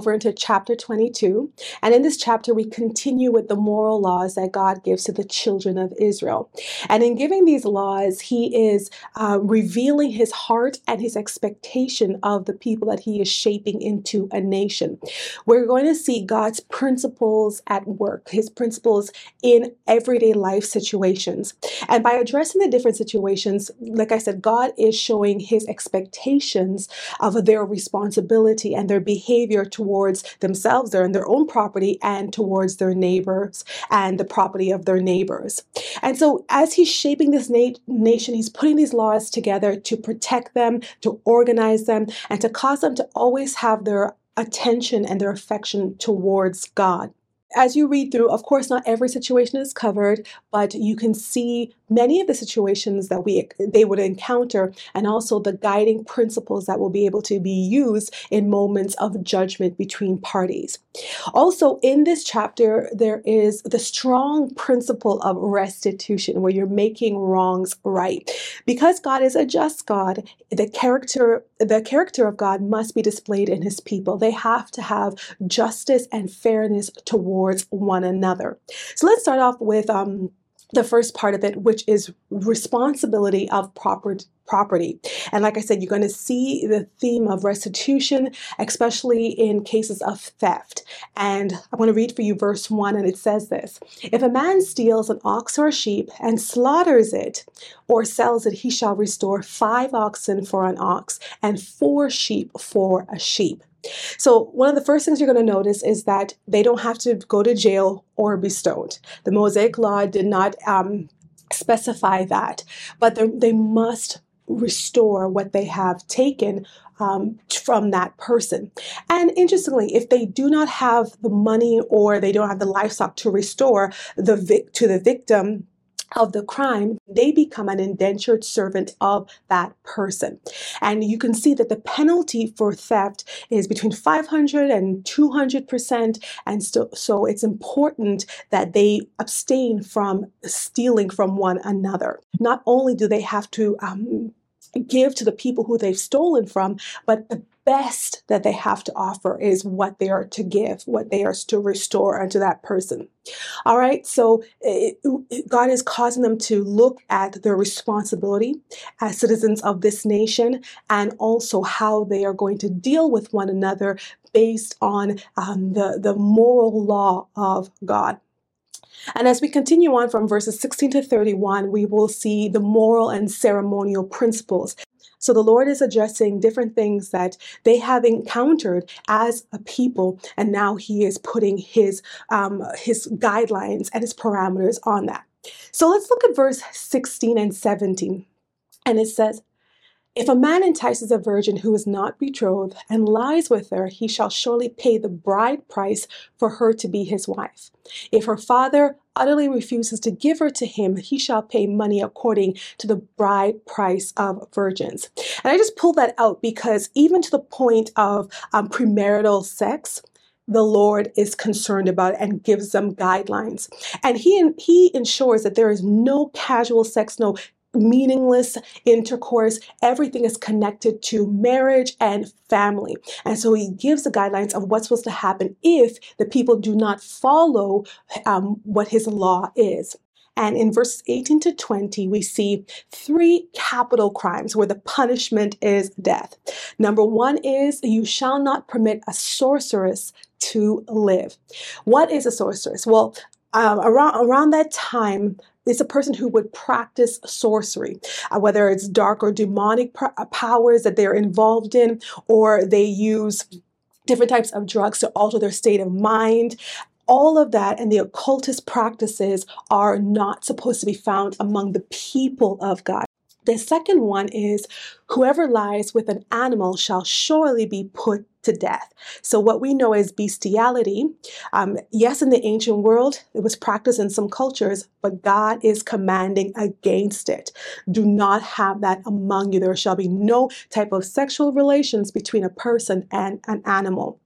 over into chapter 22. And in this chapter, we continue with the moral laws that God gives to the children of Israel. And in giving these laws, He is uh, revealing His heart and His expectation of the people that He is shaping into a nation. We're going to see God's principles at work, His principles in everyday life situations. And by addressing the different situations, like I said, God is showing His expectations of their responsibility and their behavior towards themselves, their, their own property, and towards their neighbors and the property of their neighbors. And so, as he's shaping this na- nation, he's putting these laws together to protect them, to organize them, and to cause them to always have their attention and their affection towards God as you read through, of course, not every situation is covered, but you can see many of the situations that we they would encounter, and also the guiding principles that will be able to be used in moments of judgment between parties. Also, in this chapter, there is the strong principle of restitution, where you're making wrongs right. Because God is a just God, the character the character of God must be displayed in His people. They have to have justice and fairness towards towards one another. So let's start off with um, the first part of it, which is responsibility of proper property. And like I said, you're going to see the theme of restitution, especially in cases of theft. And I'm going to read for you verse 1, and it says this If a man steals an ox or a sheep and slaughters it or sells it, he shall restore five oxen for an ox and four sheep for a sheep. So, one of the first things you're going to notice is that they don't have to go to jail or be stoned. The Mosaic Law did not um, specify that, but they must restore what they have taken um, from that person. And interestingly, if they do not have the money or they don't have the livestock to restore the vic- to the victim, of the crime, they become an indentured servant of that person. And you can see that the penalty for theft is between 500 and 200%. And so, so it's important that they abstain from stealing from one another. Not only do they have to um, give to the people who they've stolen from, but the best that they have to offer is what they are to give, what they are to restore unto that person. All right, so it, God is causing them to look at their responsibility as citizens of this nation and also how they are going to deal with one another based on um, the, the moral law of God. And as we continue on from verses 16 to 31, we will see the moral and ceremonial principles so the Lord is addressing different things that they have encountered as a people, and now He is putting His um, His guidelines and His parameters on that. So let's look at verse 16 and 17, and it says. If a man entices a virgin who is not betrothed and lies with her, he shall surely pay the bride price for her to be his wife. If her father utterly refuses to give her to him, he shall pay money according to the bride price of virgins. And I just pulled that out because even to the point of um, premarital sex, the Lord is concerned about and gives them guidelines. And he he ensures that there is no casual sex, no meaningless intercourse. Everything is connected to marriage and family. And so he gives the guidelines of what's supposed to happen if the people do not follow um, what his law is. And in verses 18 to 20, we see three capital crimes where the punishment is death. Number one is you shall not permit a sorceress to live. What is a sorceress? Well, um, around around that time, it's a person who would practice sorcery, uh, whether it's dark or demonic pr- uh, powers that they're involved in, or they use different types of drugs to alter their state of mind. All of that and the occultist practices are not supposed to be found among the people of God. The second one is whoever lies with an animal shall surely be put to death. So, what we know as bestiality, um, yes, in the ancient world, it was practiced in some cultures, but God is commanding against it. Do not have that among you. There shall be no type of sexual relations between a person and an animal.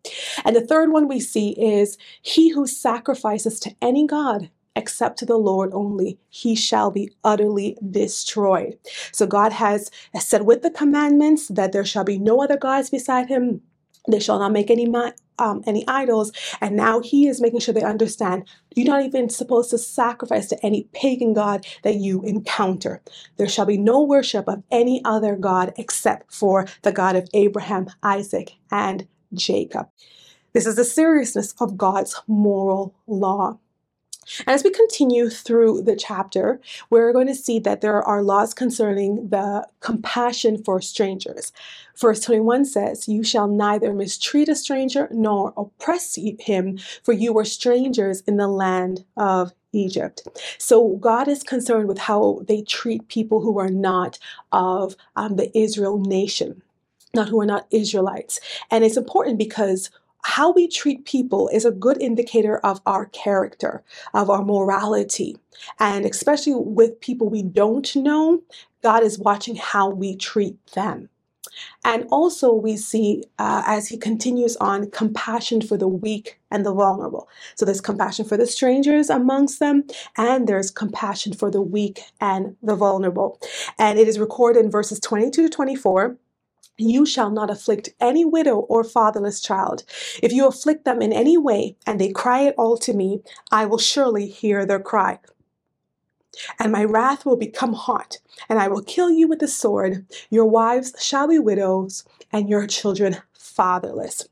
And the third one we see is he who sacrifices to any God except to the Lord only, he shall be utterly destroyed. So God has said with the commandments that there shall be no other gods beside him. They shall not make any um, any idols. And now he is making sure they understand you're not even supposed to sacrifice to any pagan god that you encounter. There shall be no worship of any other god except for the God of Abraham, Isaac, and Jacob. This is the seriousness of God's moral law. And as we continue through the chapter, we're going to see that there are laws concerning the compassion for strangers. Verse 21 says, You shall neither mistreat a stranger nor oppress him, for you were strangers in the land of Egypt. So God is concerned with how they treat people who are not of um, the Israel nation, not who are not Israelites. And it's important because how we treat people is a good indicator of our character, of our morality. And especially with people we don't know, God is watching how we treat them. And also, we see uh, as he continues on compassion for the weak and the vulnerable. So, there's compassion for the strangers amongst them, and there's compassion for the weak and the vulnerable. And it is recorded in verses 22 to 24 you shall not afflict any widow or fatherless child. If you afflict them in any way, and they cry at all to me, I will surely hear their cry. And my wrath will become hot, and I will kill you with the sword. Your wives shall be widows, and your children fatherless.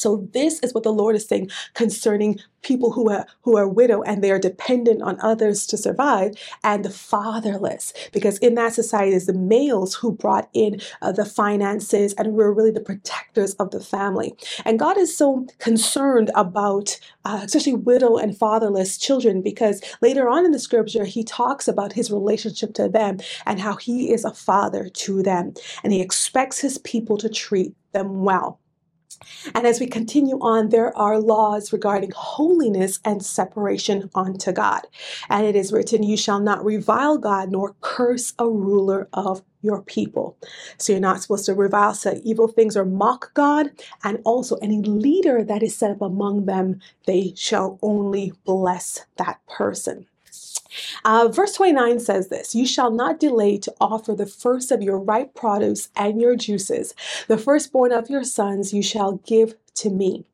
So this is what the Lord is saying concerning people who are who are widow and they are dependent on others to survive and the fatherless. Because in that society is the males who brought in uh, the finances and were really the protectors of the family. And god is so concerned about uh, especially widow and fatherless children because later on in the scripture he talks about his relationship to them and how he is a father to them and he expects his people to treat them well and as we continue on, there are laws regarding holiness and separation unto God. And it is written, You shall not revile God nor curse a ruler of your people. So you're not supposed to revile, say evil things, or mock God. And also, any leader that is set up among them, they shall only bless that person. Uh, verse 29 says this You shall not delay to offer the first of your ripe produce and your juices. The firstborn of your sons you shall give to me.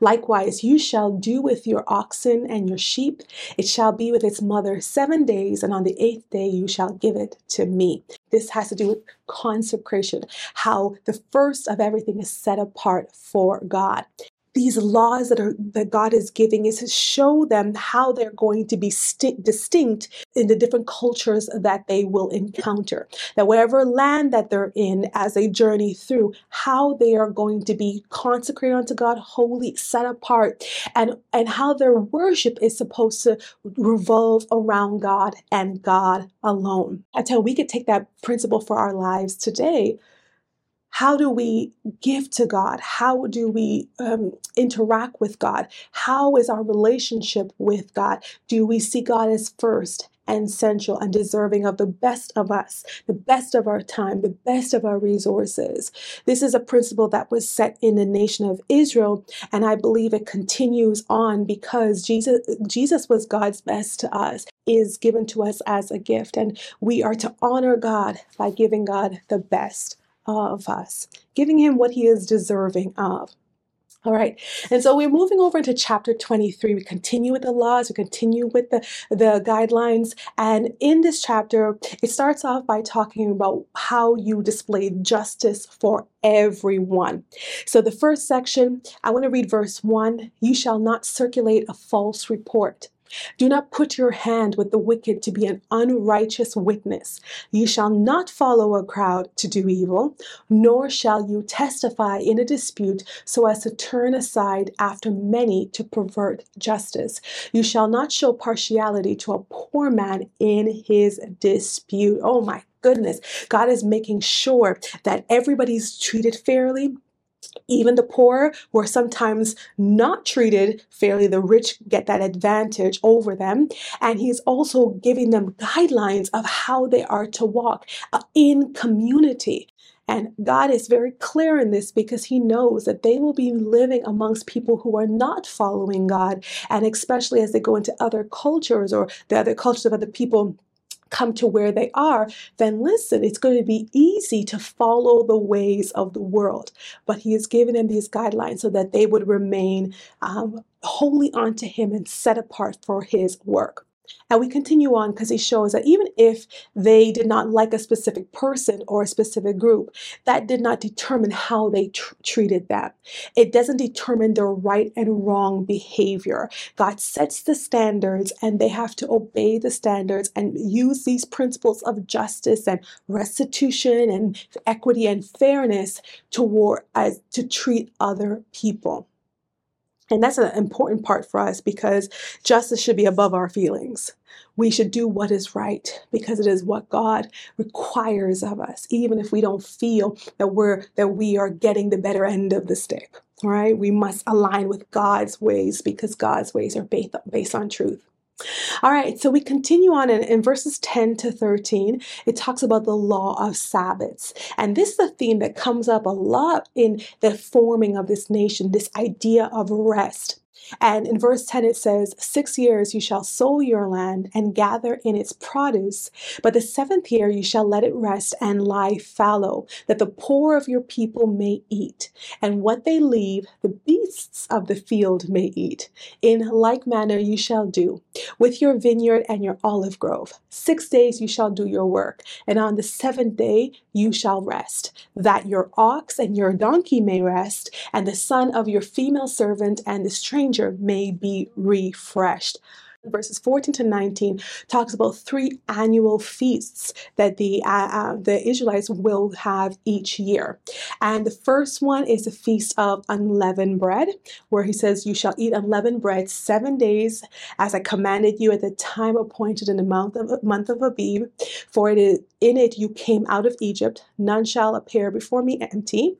Likewise, you shall do with your oxen and your sheep. It shall be with its mother seven days, and on the eighth day you shall give it to me. This has to do with consecration, how the first of everything is set apart for God these laws that are that God is giving is to show them how they're going to be sti- distinct in the different cultures that they will encounter. That whatever land that they're in as they journey through, how they are going to be consecrated unto God, holy, set apart, and and how their worship is supposed to revolve around God and God alone. I Until we could take that principle for our lives today how do we give to God? How do we um, interact with God? How is our relationship with God? Do we see God as first and central and deserving of the best of us, the best of our time, the best of our resources? This is a principle that was set in the nation of Israel, and I believe it continues on because Jesus, Jesus was God's best to us, is given to us as a gift, and we are to honor God by giving God the best of us, giving him what he is deserving of. All right. And so we're moving over into chapter 23. We continue with the laws, we continue with the, the guidelines. And in this chapter, it starts off by talking about how you display justice for everyone. So the first section, I want to read verse 1 You shall not circulate a false report. Do not put your hand with the wicked to be an unrighteous witness. You shall not follow a crowd to do evil, nor shall you testify in a dispute so as to turn aside after many to pervert justice. You shall not show partiality to a poor man in his dispute. Oh my goodness. God is making sure that everybody's treated fairly even the poor who are sometimes not treated fairly, the rich get that advantage over them. And he's also giving them guidelines of how they are to walk uh, in community. And God is very clear in this because He knows that they will be living amongst people who are not following God. And especially as they go into other cultures or the other cultures of other people come to where they are, then listen, it's going to be easy to follow the ways of the world. But He has given them these guidelines so that they would remain um, wholly unto Him and set apart for His work. And we continue on because he shows that even if they did not like a specific person or a specific group, that did not determine how they tr- treated them. It doesn't determine their right and wrong behavior. God sets the standards and they have to obey the standards and use these principles of justice and restitution and equity and fairness toward as to treat other people. And that's an important part for us because justice should be above our feelings. We should do what is right because it is what God requires of us, even if we don't feel that we're that we are getting the better end of the stick. All right, we must align with God's ways because God's ways are based, based on truth. All right, so we continue on in, in, verses 10 to 13. It talks about the law of Sabbaths. And this is a theme that comes up a lot in the forming of this nation this idea of rest. And in verse 10, it says, Six years you shall sow your land and gather in its produce, but the seventh year you shall let it rest and lie fallow, that the poor of your people may eat, and what they leave, the beasts of the field may eat. In like manner you shall do with your vineyard and your olive grove. Six days you shall do your work, and on the seventh day you shall rest, that your ox and your donkey may rest, and the son of your female servant and the stranger may be refreshed verses 14 to 19 talks about three annual feasts that the uh, uh, the Israelites will have each year. And the first one is the feast of unleavened bread, where he says, "You shall eat unleavened bread seven days, as I commanded you at the time appointed in the month of month of Abib. For it is in it you came out of Egypt. None shall appear before me empty."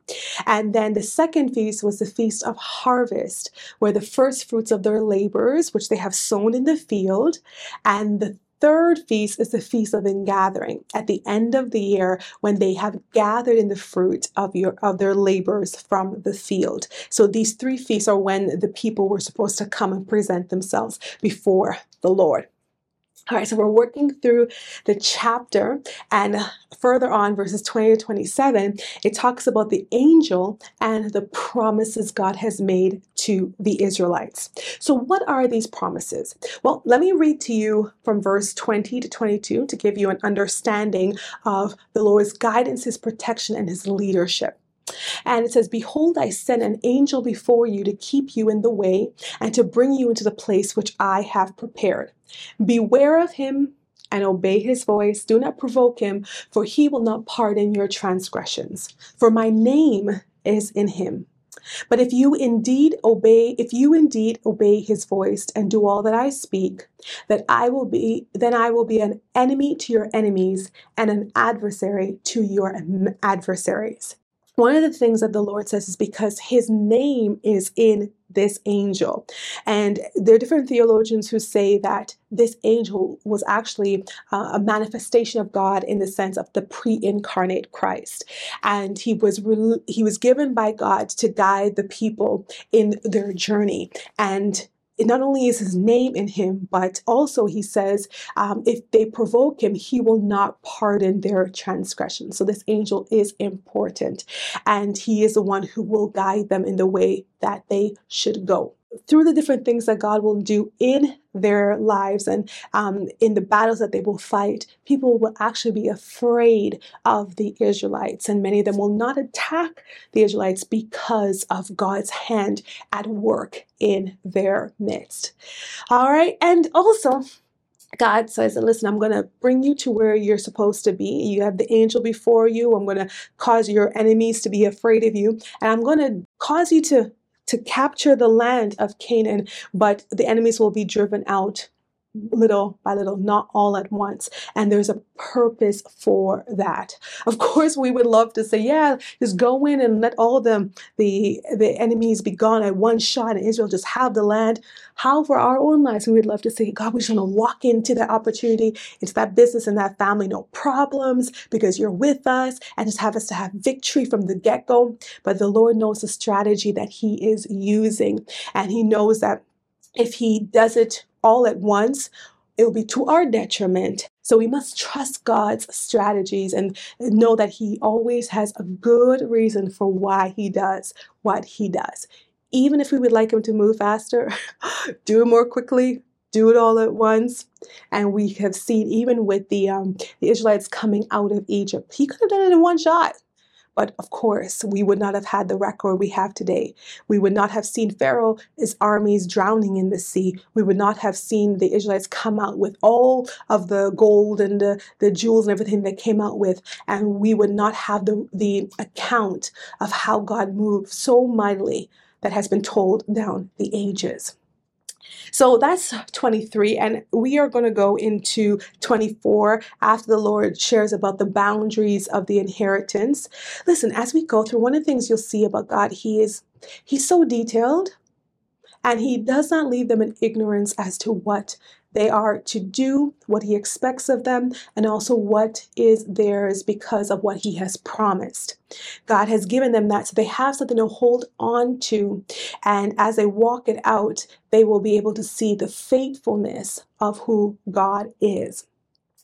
And then the second feast was the feast of harvest, where the first fruits of their labors, which they have sown in the the field. And the third feast is the feast of ingathering at the end of the year when they have gathered in the fruit of your of their labors from the field so these three feasts are when the people were supposed to come and present themselves before the lord all right, so we're working through the chapter, and further on, verses 20 to 27, it talks about the angel and the promises God has made to the Israelites. So, what are these promises? Well, let me read to you from verse 20 to 22 to give you an understanding of the Lord's guidance, His protection, and His leadership. And it says, Behold, I send an angel before you to keep you in the way and to bring you into the place which I have prepared. Beware of him and obey his voice. Do not provoke him, for he will not pardon your transgressions. For my name is in him. But if you indeed obey, if you indeed obey his voice and do all that I speak, that I will be, then I will be an enemy to your enemies and an adversary to your adversaries. One of the things that the Lord says is because his name is in this angel. And there are different theologians who say that this angel was actually uh, a manifestation of God in the sense of the pre-incarnate Christ. And he was re- he was given by God to guide the people in their journey. And not only is his name in him, but also he says, um, if they provoke him, he will not pardon their transgression. So this angel is important, and he is the one who will guide them in the way that they should go through the different things that God will do in their lives and um, in the battles that they will fight, people will actually be afraid of the Israelites, and many of them will not attack the Israelites because of God's hand at work in their midst. All right, and also, God says, listen, I'm going to bring you to where you're supposed to be. You have the angel before you. I'm going to cause your enemies to be afraid of you. And I'm going to cause you to to capture the land of Canaan, but the enemies will be driven out little by little, not all at once. And there's a purpose for that. Of course, we would love to say, yeah, just go in and let all the, the, the enemies be gone at one shot and Israel just have the land. How for our own lives, we would love to say, God, we're just to walk into that opportunity, into that business and that family, no problems because you're with us and just have us to have victory from the get go. But the Lord knows the strategy that He is using and He knows that if He does it all at once, it will be to our detriment. So we must trust God's strategies and know that He always has a good reason for why He does what He does. Even if we would like Him to move faster, do it more quickly, do it all at once. And we have seen even with the um, the Israelites coming out of Egypt, He could have done it in one shot. But of course, we would not have had the record we have today. We would not have seen Pharaoh's armies drowning in the sea. We would not have seen the Israelites come out with all of the gold and the, the jewels and everything they came out with. And we would not have the, the account of how God moved so mightily that has been told down the ages. So that's 23. And we are going to go into 24 after the Lord shares about the boundaries of the inheritance. Listen, as we go through, one of the things you'll see about God, He is He's so detailed and He does not leave them in ignorance as to what they are to do what he expects of them and also what is theirs because of what he has promised. God has given them that so they have something to hold on to. And as they walk it out, they will be able to see the faithfulness of who God is.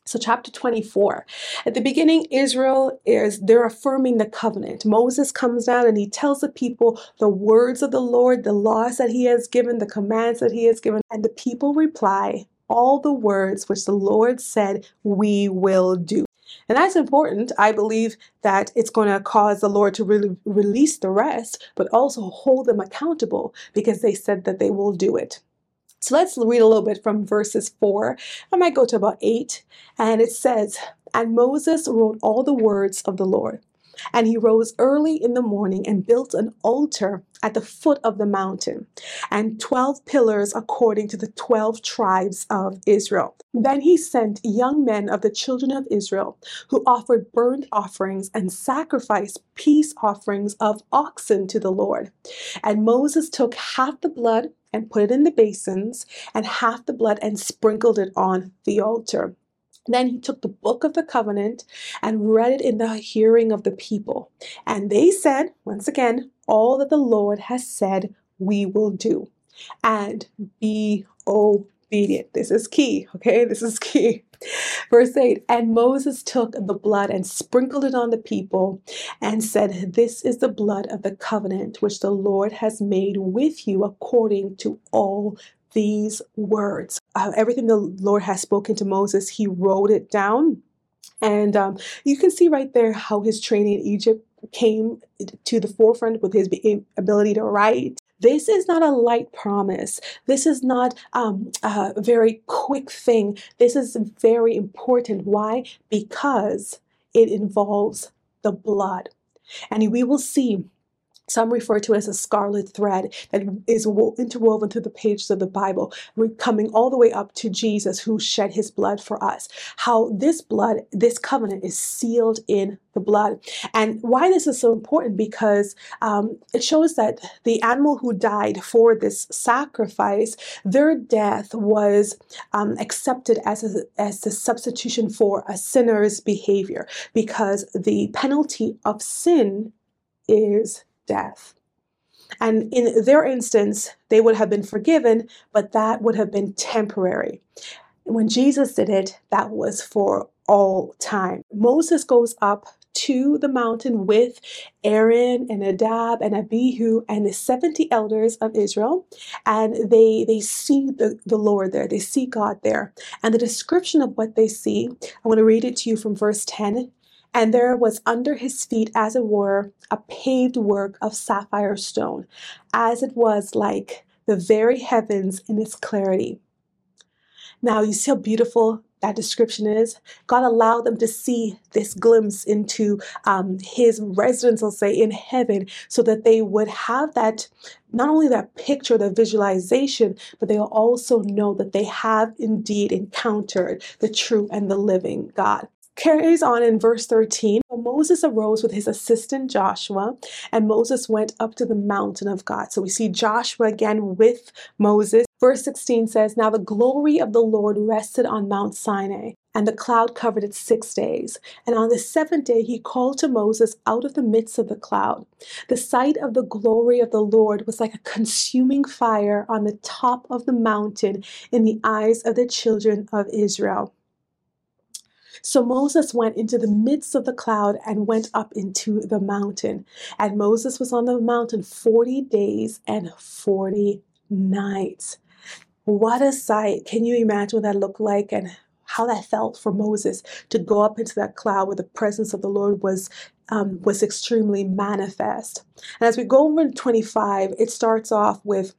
So, chapter 24. At the beginning, Israel is, they're affirming the covenant. Moses comes down and he tells the people the words of the Lord, the laws that he has given, the commands that he has given. And the people reply, all the words which the Lord said we will do. And that's important. I believe that it's going to cause the Lord to really release the rest, but also hold them accountable because they said that they will do it. So let's read a little bit from verses 4. I might go to about 8. And it says, And Moses wrote all the words of the Lord and he rose early in the morning and built an altar at the foot of the mountain, and twelve pillars according to the twelve tribes of Israel. Then he sent young men of the children of Israel, who offered burnt offerings and sacrificed peace offerings of oxen to the Lord. And Moses took half the blood and put it in the basins, and half the blood and sprinkled it on the altar. Then he took the book of the covenant and read it in the hearing of the people. And they said, once again, all that the Lord has said, we will do. And be obedient. This is key, okay? This is key. Verse 8 And Moses took the blood and sprinkled it on the people and said, This is the blood of the covenant which the Lord has made with you according to all these words. Uh, everything the Lord has spoken to Moses, he wrote it down. And um, you can see right there how his training in Egypt came to the forefront with his ability to write. This is not a light promise. This is not um, a very quick thing. This is very important. Why? Because it involves the blood. And we will see some refer to it as a scarlet thread that is interwoven through the pages of the Bible, coming all the way up to Jesus who shed his blood for us. How this blood, this covenant is sealed in the blood. And why this is so important because um, it shows that the animal who died for this sacrifice, their death was um, accepted as a, as a substitution for a sinner's behavior because the penalty of sin is death. And in their instance, they would have been forgiven, but that would have been temporary. When Jesus did it, that was for all time. Moses goes up to the mountain with Aaron and Nadab and Abihu and the 70 elders of Israel. And they, they see the, the Lord there, they see God there. And the description of what they see, I want to read it to you from verse 10 and there was under his feet, as it were, a paved work of sapphire stone, as it was like the very heavens in its clarity. Now, you see how beautiful that description is. God allowed them to see this glimpse into um, His residence, I'll say, in heaven, so that they would have that not only that picture, the visualization, but they'll also know that they have indeed encountered the true and the living God carries on in verse 13 Moses arose with his assistant Joshua, and Moses went up to the mountain of God. So we see Joshua again with Moses. Verse 16 says, Now the glory of the Lord rested on Mount Sinai, and the cloud covered it six days. And on the seventh day he called to Moses out of the midst of the cloud. The sight of the glory of the Lord was like a consuming fire on the top of the mountain in the eyes of the children of Israel. So Moses went into the midst of the cloud and went up into the mountain. And Moses was on the mountain 40 days and 40 nights. What a sight. Can you imagine what that looked like and how that felt for Moses to go up into that cloud where the presence of the Lord was um, was extremely manifest. And as we go over to 25, it starts off with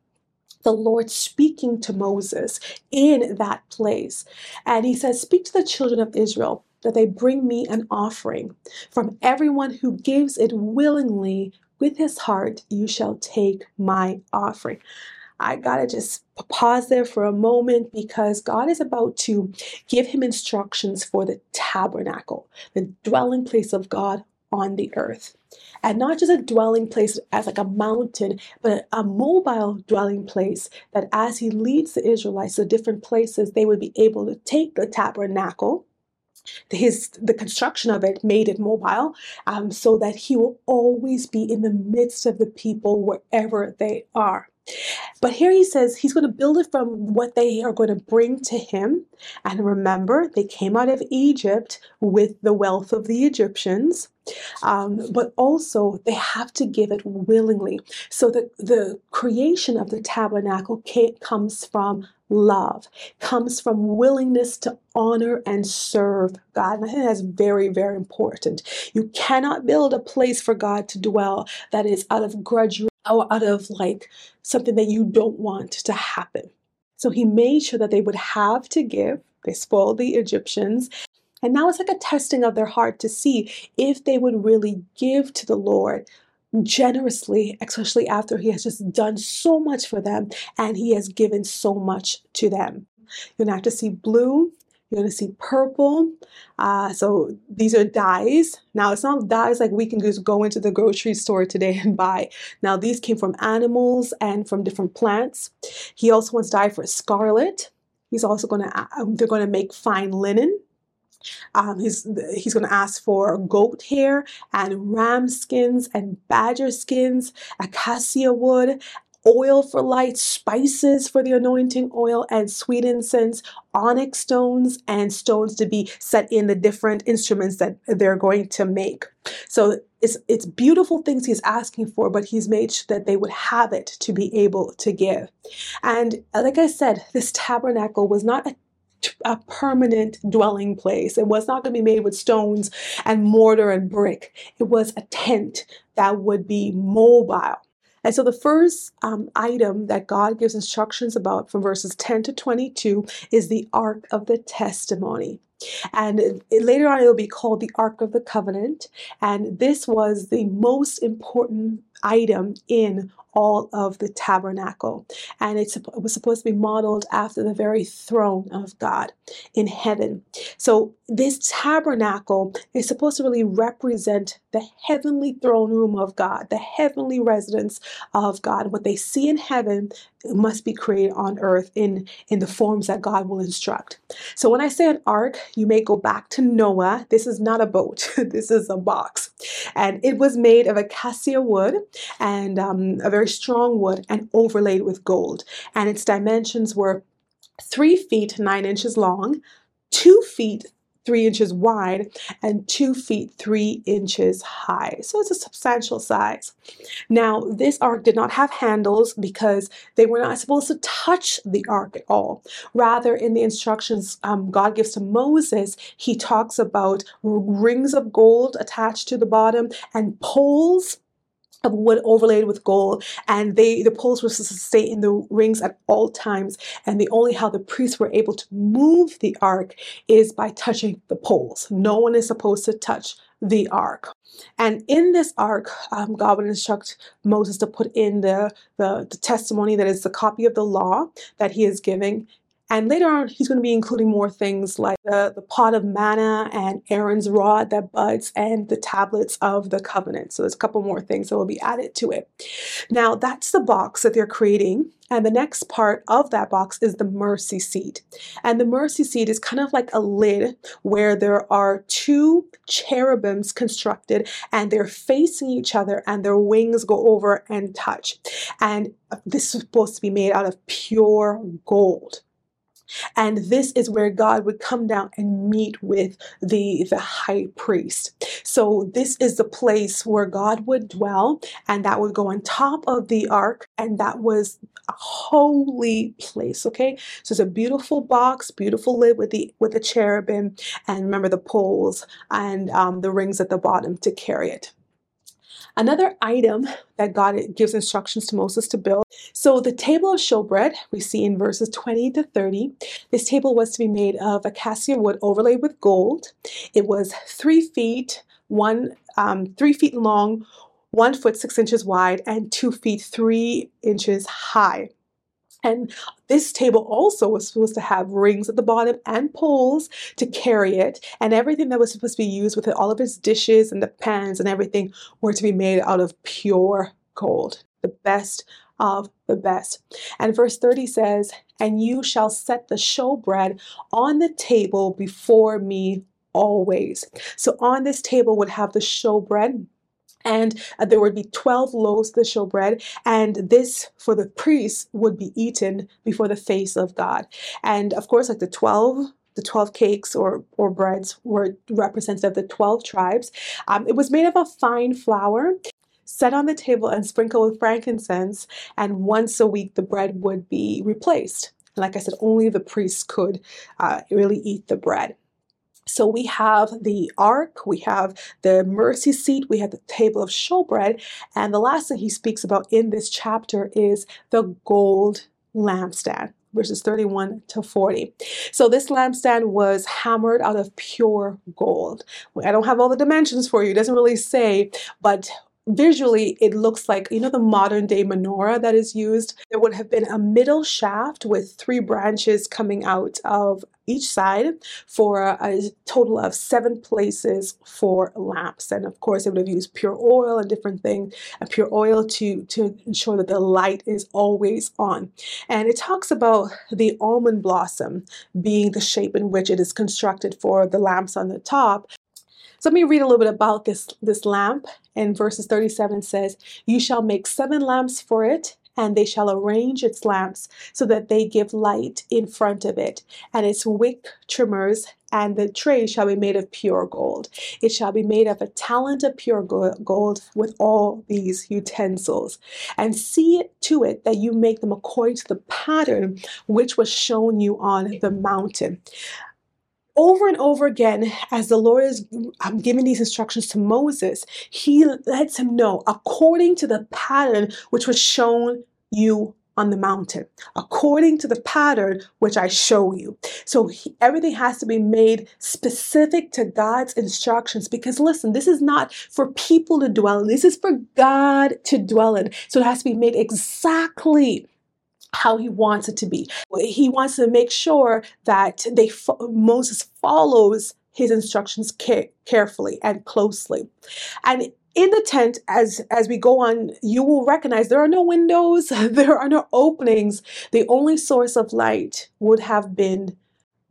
the Lord speaking to Moses in that place. And he says, Speak to the children of Israel that they bring me an offering. From everyone who gives it willingly with his heart, you shall take my offering. I gotta just pause there for a moment because God is about to give him instructions for the tabernacle, the dwelling place of God on the earth. And not just a dwelling place as like a mountain, but a mobile dwelling place that as he leads the Israelites to different places, they would be able to take the tabernacle his the construction of it made it mobile um, so that he will always be in the midst of the people wherever they are but here he says he's going to build it from what they are going to bring to him. And remember, they came out of Egypt with the wealth of the Egyptians. Um, but also they have to give it willingly. So the, the creation of the tabernacle comes from love, comes from willingness to honor and serve God. And I think that's very, very important. You cannot build a place for God to dwell that is out of grudge or out of like something that you don't want to happen. So he made sure that they would have to give. They spoiled the Egyptians. And now it's like a testing of their heart to see if they would really give to the Lord generously, especially after he has just done so much for them and he has given so much to them. You're to have to see blue you're to see purple. Uh, so these are dyes. Now, it's not dyes like we can just go into the grocery store today and buy. Now, these came from animals and from different plants. He also wants dye for scarlet. He's also to, uh, they're going to make fine linen. Um, he's he's going to ask for goat hair and ram skins and badger skins, acacia wood, oil for light, spices for the anointing oil, and sweet incense, onyx stones, and stones to be set in the different instruments that they're going to make. So it's it's beautiful things he's asking for, but he's made sure that they would have it to be able to give. And uh, like I said, this tabernacle was not a a permanent dwelling place. It was not going to be made with stones and mortar and brick. It was a tent that would be mobile. And so the first um, item that God gives instructions about from verses 10 to 22 is the Ark of the Testimony. And it, later on, it'll be called the Ark of the Covenant. And this was the most important item in all of the tabernacle. And it was supposed to be modeled after the very throne of God in heaven. So, this tabernacle is supposed to really represent the heavenly throne room of God, the heavenly residence of God. What they see in heaven must be created on earth in, in the forms that God will instruct. So, when I say an ark, you may go back to Noah. This is not a boat, this is a box. And it was made of acacia wood and um, a very strong wood and overlaid with gold. And its dimensions were three feet nine inches long, two feet three inches wide and two feet three inches high. So it's a substantial size. Now, this ark did not have handles because they were not supposed to touch the ark at all. Rather, in the instructions um, God gives to Moses, he talks about rings of gold attached to the bottom and poles of wood overlaid with gold and they the poles were to stay in the rings at all times and the only how the priests were able to move the ark is by touching the poles. No one is supposed to touch the ark. And in this ark um, god would instruct moses to put in the, the the testimony that is the copy of the law that he is giving And later on, he's going to be including more things like the, the pot of manna and Aaron's rod that buds and the tablets of the covenant. So there's a couple more things that will be added to it. Now, that's the box that they're creating. And the next part of that box is the mercy seat. And the mercy seat is kind of like a lid where there are two cherubims constructed and they're facing each other and their wings go over and touch. And this is supposed to be made out of pure gold. And this is where God would come down and meet with the, the high priest. So this is the place where God would dwell, and that would go on top of the ark, and that was a holy place. Okay. So it's a beautiful box, beautiful lid with the with the cherubim, and remember the poles and um, the rings at the bottom to carry it. Another item that God gives instructions to Moses to build. So the table of showbread we see in verses 20 to 30. This table was to be made of acacia wood overlaid with gold. It was three feet, one um, three feet long, one foot six inches wide, and two feet three inches high. And this table also was supposed to have rings at the bottom and poles to carry it. And everything that was supposed to be used with it, all of its dishes and the pans and everything, were to be made out of pure gold, the best of the best. And verse 30 says, And you shall set the showbread on the table before me always. So on this table would have the showbread and uh, there would be 12 loaves of the showbread, and this for the priests would be eaten before the face of God. And of course, like the 12 the 12 cakes or, or breads were representative of the 12 tribes. Um, it was made of a fine flour set on the table and sprinkled with frankincense, and once a week the bread would be replaced. And like I said, only the priests could uh, really eat the bread. So we have the ark, we have the mercy seat, we have the table of showbread, and the last thing he speaks about in this chapter is the gold lampstand verses 31 to 40. So this lampstand was hammered out of pure gold. I don't have all the dimensions for you, it doesn't really say, but visually it looks like you know the modern day menorah that is used there would have been a middle shaft with three branches coming out of each side for a, total of seven places for lamps. And of course it would have used pure oil and different things and pure oil to to ensure that the light is always on. And it talks about the almond blossom being the shape in which it is constructed for the lamps on the top. So let me read a little bit about this, this lamp. And verses 37 says, You shall make seven lamps for it, and they shall arrange its lamps so that they give light in front of it, and its wick trimmers and the tray shall be made of pure gold. It shall be made of a talent of pure gold with all these utensils. And see to it that you make them according to the pattern which was shown you on the mountain over and over again, as the Lord is um, giving these instructions to Moses, he lets him know according to the pattern which was shown you on the mountain, according to the pattern which I show you. So he, everything has to be made specific to God's instructions because listen, this is not for people to dwell in, this is for God to dwell in. So it has to be made exactly how he wants it to be. He wants to make sure that they Moses follows his instructions care- carefully and closely. And in the tent as as we go on you will recognize there are no windows there are no openings the only source of light would have been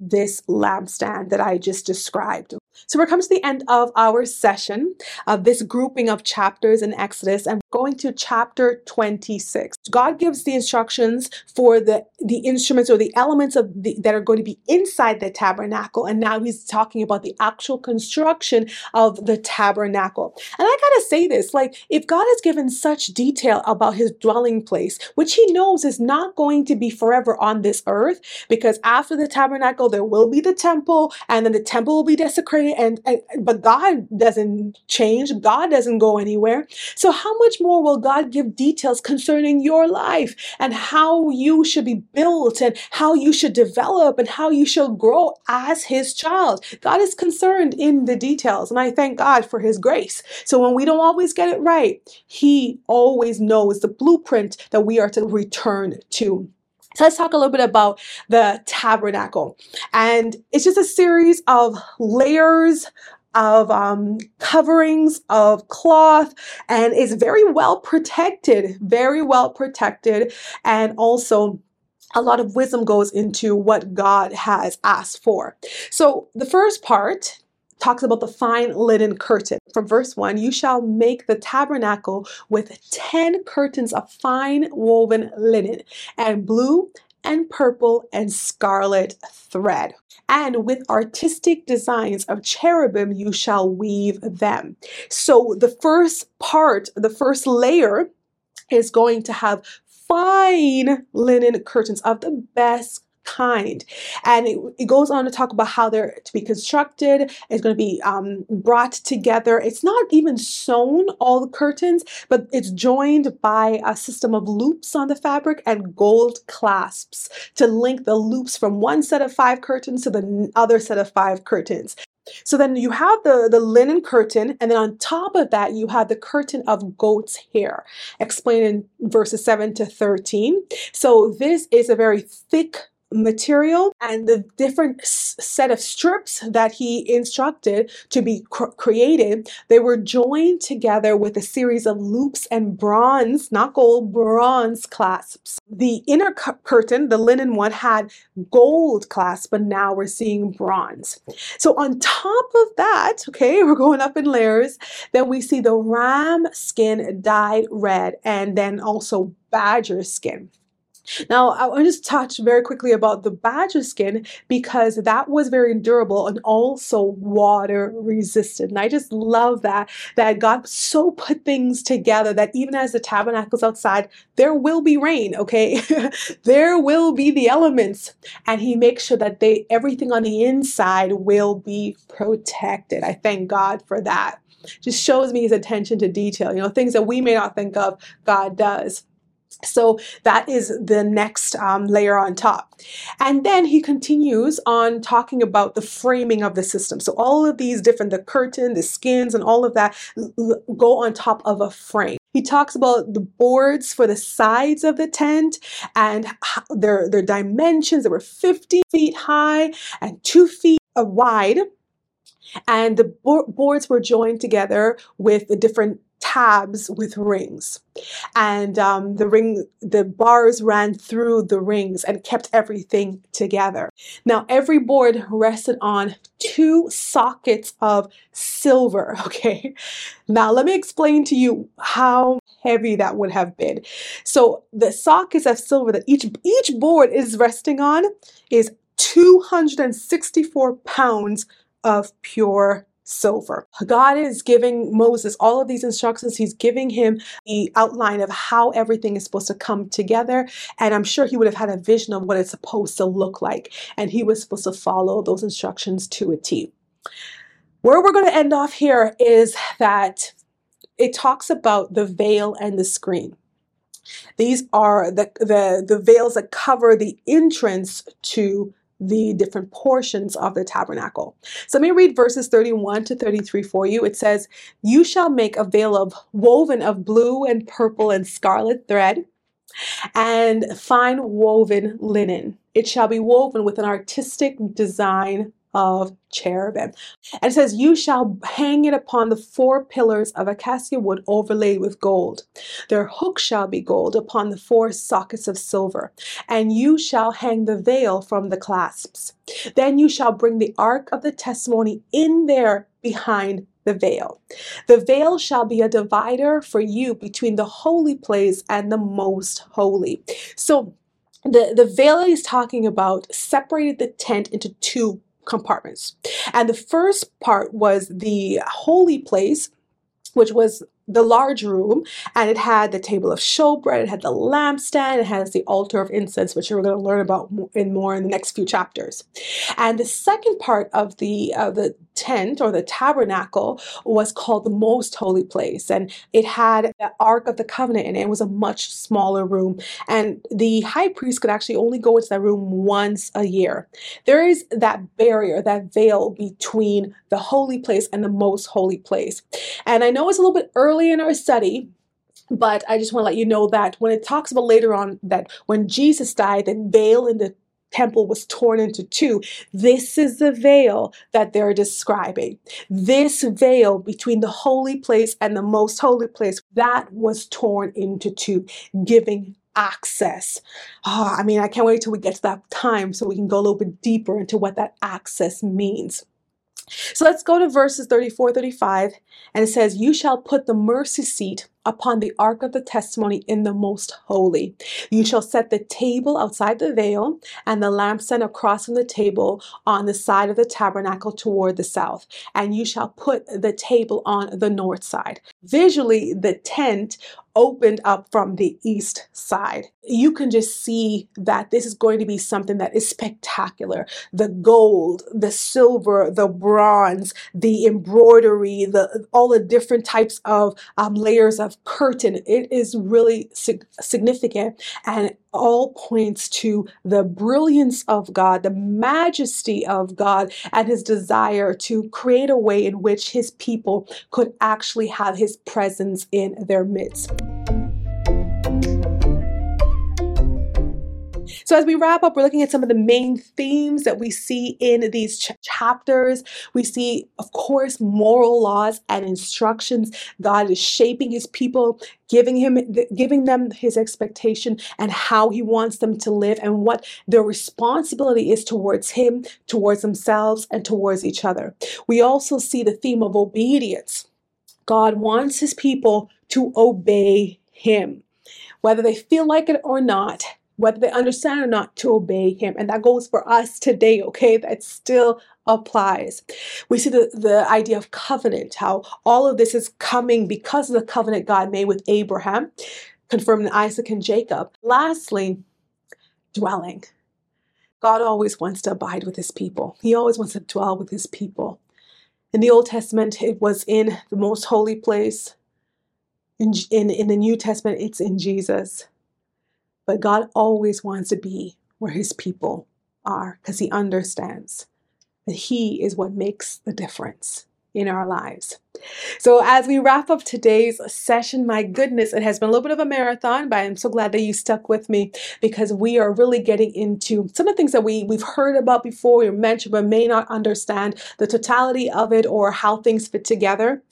this lampstand that I just described. So we're coming to the end of our session of this grouping of chapters in Exodus and going to chapter 26. God gives the instructions for the, the instruments or the elements of the, that are going to be inside the tabernacle. And now he's talking about the actual construction of the tabernacle. And I gotta say this, like if God has given such detail about his dwelling place, which he knows is not going to be forever on this earth, because after the tabernacle, there will be the temple, and then the temple will be desecrated. And, and but God doesn't change. God doesn't go anywhere. So how much more will God give details concerning your life and how you should be built and how you should develop and how you should grow as His child? God is concerned in the details, and I thank God for His grace. So when we don't always get it right, He always knows the blueprint that we are to return to. So let's talk a little bit about the tabernacle. And it's just a series of layers of um, coverings of cloth and is very well protected, very well protected. And also, a lot of wisdom goes into what God has asked for. So, the first part talks about the fine linen curtain. From verse 1, you shall make the tabernacle with 10 curtains of fine woven linen and blue and purple and scarlet thread. And with artistic designs of cherubim, you shall weave them. So the first part, the first layer, is going to have fine linen curtains of the best kind. And it, it, goes on to talk about how they're to be constructed. It's going to be um, brought together. It's not even sewn, all the curtains, but it's joined by a system of loops on the fabric and gold clasps to link the loops from one set of five curtains to the other set of five curtains. So then you have the, the linen curtain, and then on top of that, you have the curtain of goat's hair, explained in verses 7 to 13. So this is a very thick material and the different set of strips that he instructed to be cr- created they were joined together with a series of loops and bronze not gold bronze clasps. The inner cu- curtain the linen one had gold clasps but now we're seeing bronze. So on top of that okay we're going up in layers then we see the ram skin dyed red and then also badger skin now, I want to just touch very quickly about the badger skin because that was very durable and also water resistant. And I just love that, that God so put things together that even as the tabernacle's outside, there will be rain, okay? there will be the elements. And he makes sure that they everything on the inside will be protected. I thank God for that. Just shows me his attention to detail, you know, things that we may not think of, God does. So that is the next um, layer on top. And then he continues on talking about the framing of the system. So all of these different, the curtain, the skins, and all of that go on top of a frame. He talks about the boards for the sides of the tent and their, their dimensions. They were 50 feet high and two feet wide. And the boards were joined together with the different tabs with rings. And um, the ring the bars ran through the rings and kept everything together. Now every board rested on two sockets of silver okay? Now let me explain to you how heavy that would have been. So the sockets of silver that each each board is resting on is 264 pounds of pure silver. God is giving Moses all of these instructions. He's giving him the outline of how everything is supposed to come together. And I'm sure he would have had a vision of what it's supposed to look like. And he was supposed to follow those instructions to a T. Where we're going to end off here is that it talks about the veil and the screen. These are the, the, the veils that cover the entrance to the different portions of the tabernacle. So let me read verses 31 to 33 for you. It says, You shall make a veil of woven of blue and purple and scarlet thread and fine woven linen. It shall be woven with an artistic design of cherubim. And it says, You shall hang it upon the four pillars of acacia wood overlaid with gold. Their hook shall be gold upon the four sockets of silver. And you shall hang the veil from the clasps. Then you shall bring the ark of the testimony in there behind the veil. The veil shall be a divider for you between the holy place and the most holy. So the, the veil he's talking about separated the tent into two compartments. And the first part was the holy place, which was the large room and it had the table of showbread, it had the lampstand, it has the altar of incense, which we're going to learn about in more in the next few chapters. And the second part of the of the tent or the tabernacle was called the most holy place and it had the ark of the covenant and it. it was a much smaller room and the high priest could actually only go into that room once a year there is that barrier that veil between the holy place and the most holy place and i know it's a little bit early in our study but I just want to let you know that when it talks about later on that when Jesus died, the veil in the temple was torn into two. This is the veil that they're describing. This veil between the holy place and the most holy place, that was torn into two, giving access. Oh, I mean, I can't wait till we get to that time so we can go a little bit deeper into what that access means. So let's go to verses 34 35, and it says, You shall put the mercy seat upon the ark of the testimony in the most holy. You shall set the table outside the veil and the lampstand across from the table on the side of the tabernacle toward the south. And you shall put the table on the north side. Visually, the tent opened up from the east side. You can just see that this is going to be something that is spectacular. The gold, the silver, the bronze, the embroidery, the all the different types of um, layers of curtain. It is really sig- significant and all points to the brilliance of God, the majesty of God, and his desire to create a way in which his people could actually have his presence in their midst. So, as we wrap up, we're looking at some of the main themes that we see in these ch- chapters. We see, of course, moral laws and instructions. God is shaping his people, giving him giving them his expectation and how he wants them to live and what their responsibility is towards him, towards themselves, and towards each other. We also see the theme of obedience. God wants his people to obey him. Whether they feel like it or not, whether they understand or not, to obey him. And that goes for us today, okay? That still applies. We see the, the idea of covenant, how all of this is coming because of the covenant God made with Abraham, confirmed in Isaac and Jacob. Lastly, dwelling. God always wants to abide with his people. He always wants to dwell with his people. In the Old Testament, it was in the most holy place. In, in, in the New Testament, it's in Jesus. But God always wants to be where his people are because he understands that he is what makes the difference in our lives. So, as we wrap up today's session, my goodness, it has been a little bit of a marathon, but I'm so glad that you stuck with me because we are really getting into some of the things that we, we've heard about before, we mentioned, but may not understand the totality of it or how things fit together.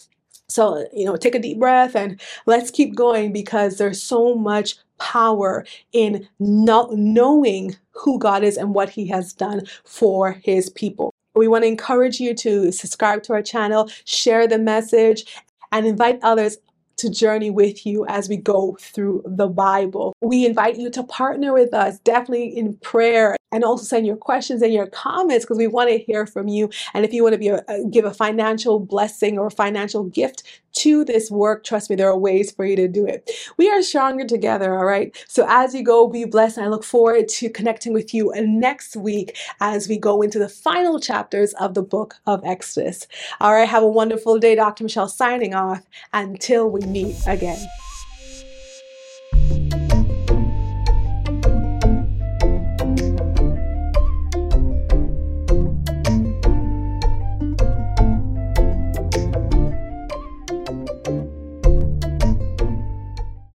So, you know, take a deep breath and let's keep going because there's so much power in not knowing who God is and what He has done for His people. We want to encourage you to subscribe to our channel, share the message, and invite others to journey with you as we go through the Bible. We invite you to partner with us, definitely in prayer, and also send your questions and your comments because we want to hear from you. And if you want to be a, give a financial blessing or financial gift to this work. Trust me, there are ways for you to do it. We are stronger together, all right? So as you go, be blessed. I look forward to connecting with you next week as we go into the final chapters of the book of Exodus. All right, have a wonderful day. Dr. Michelle signing off until we meet again.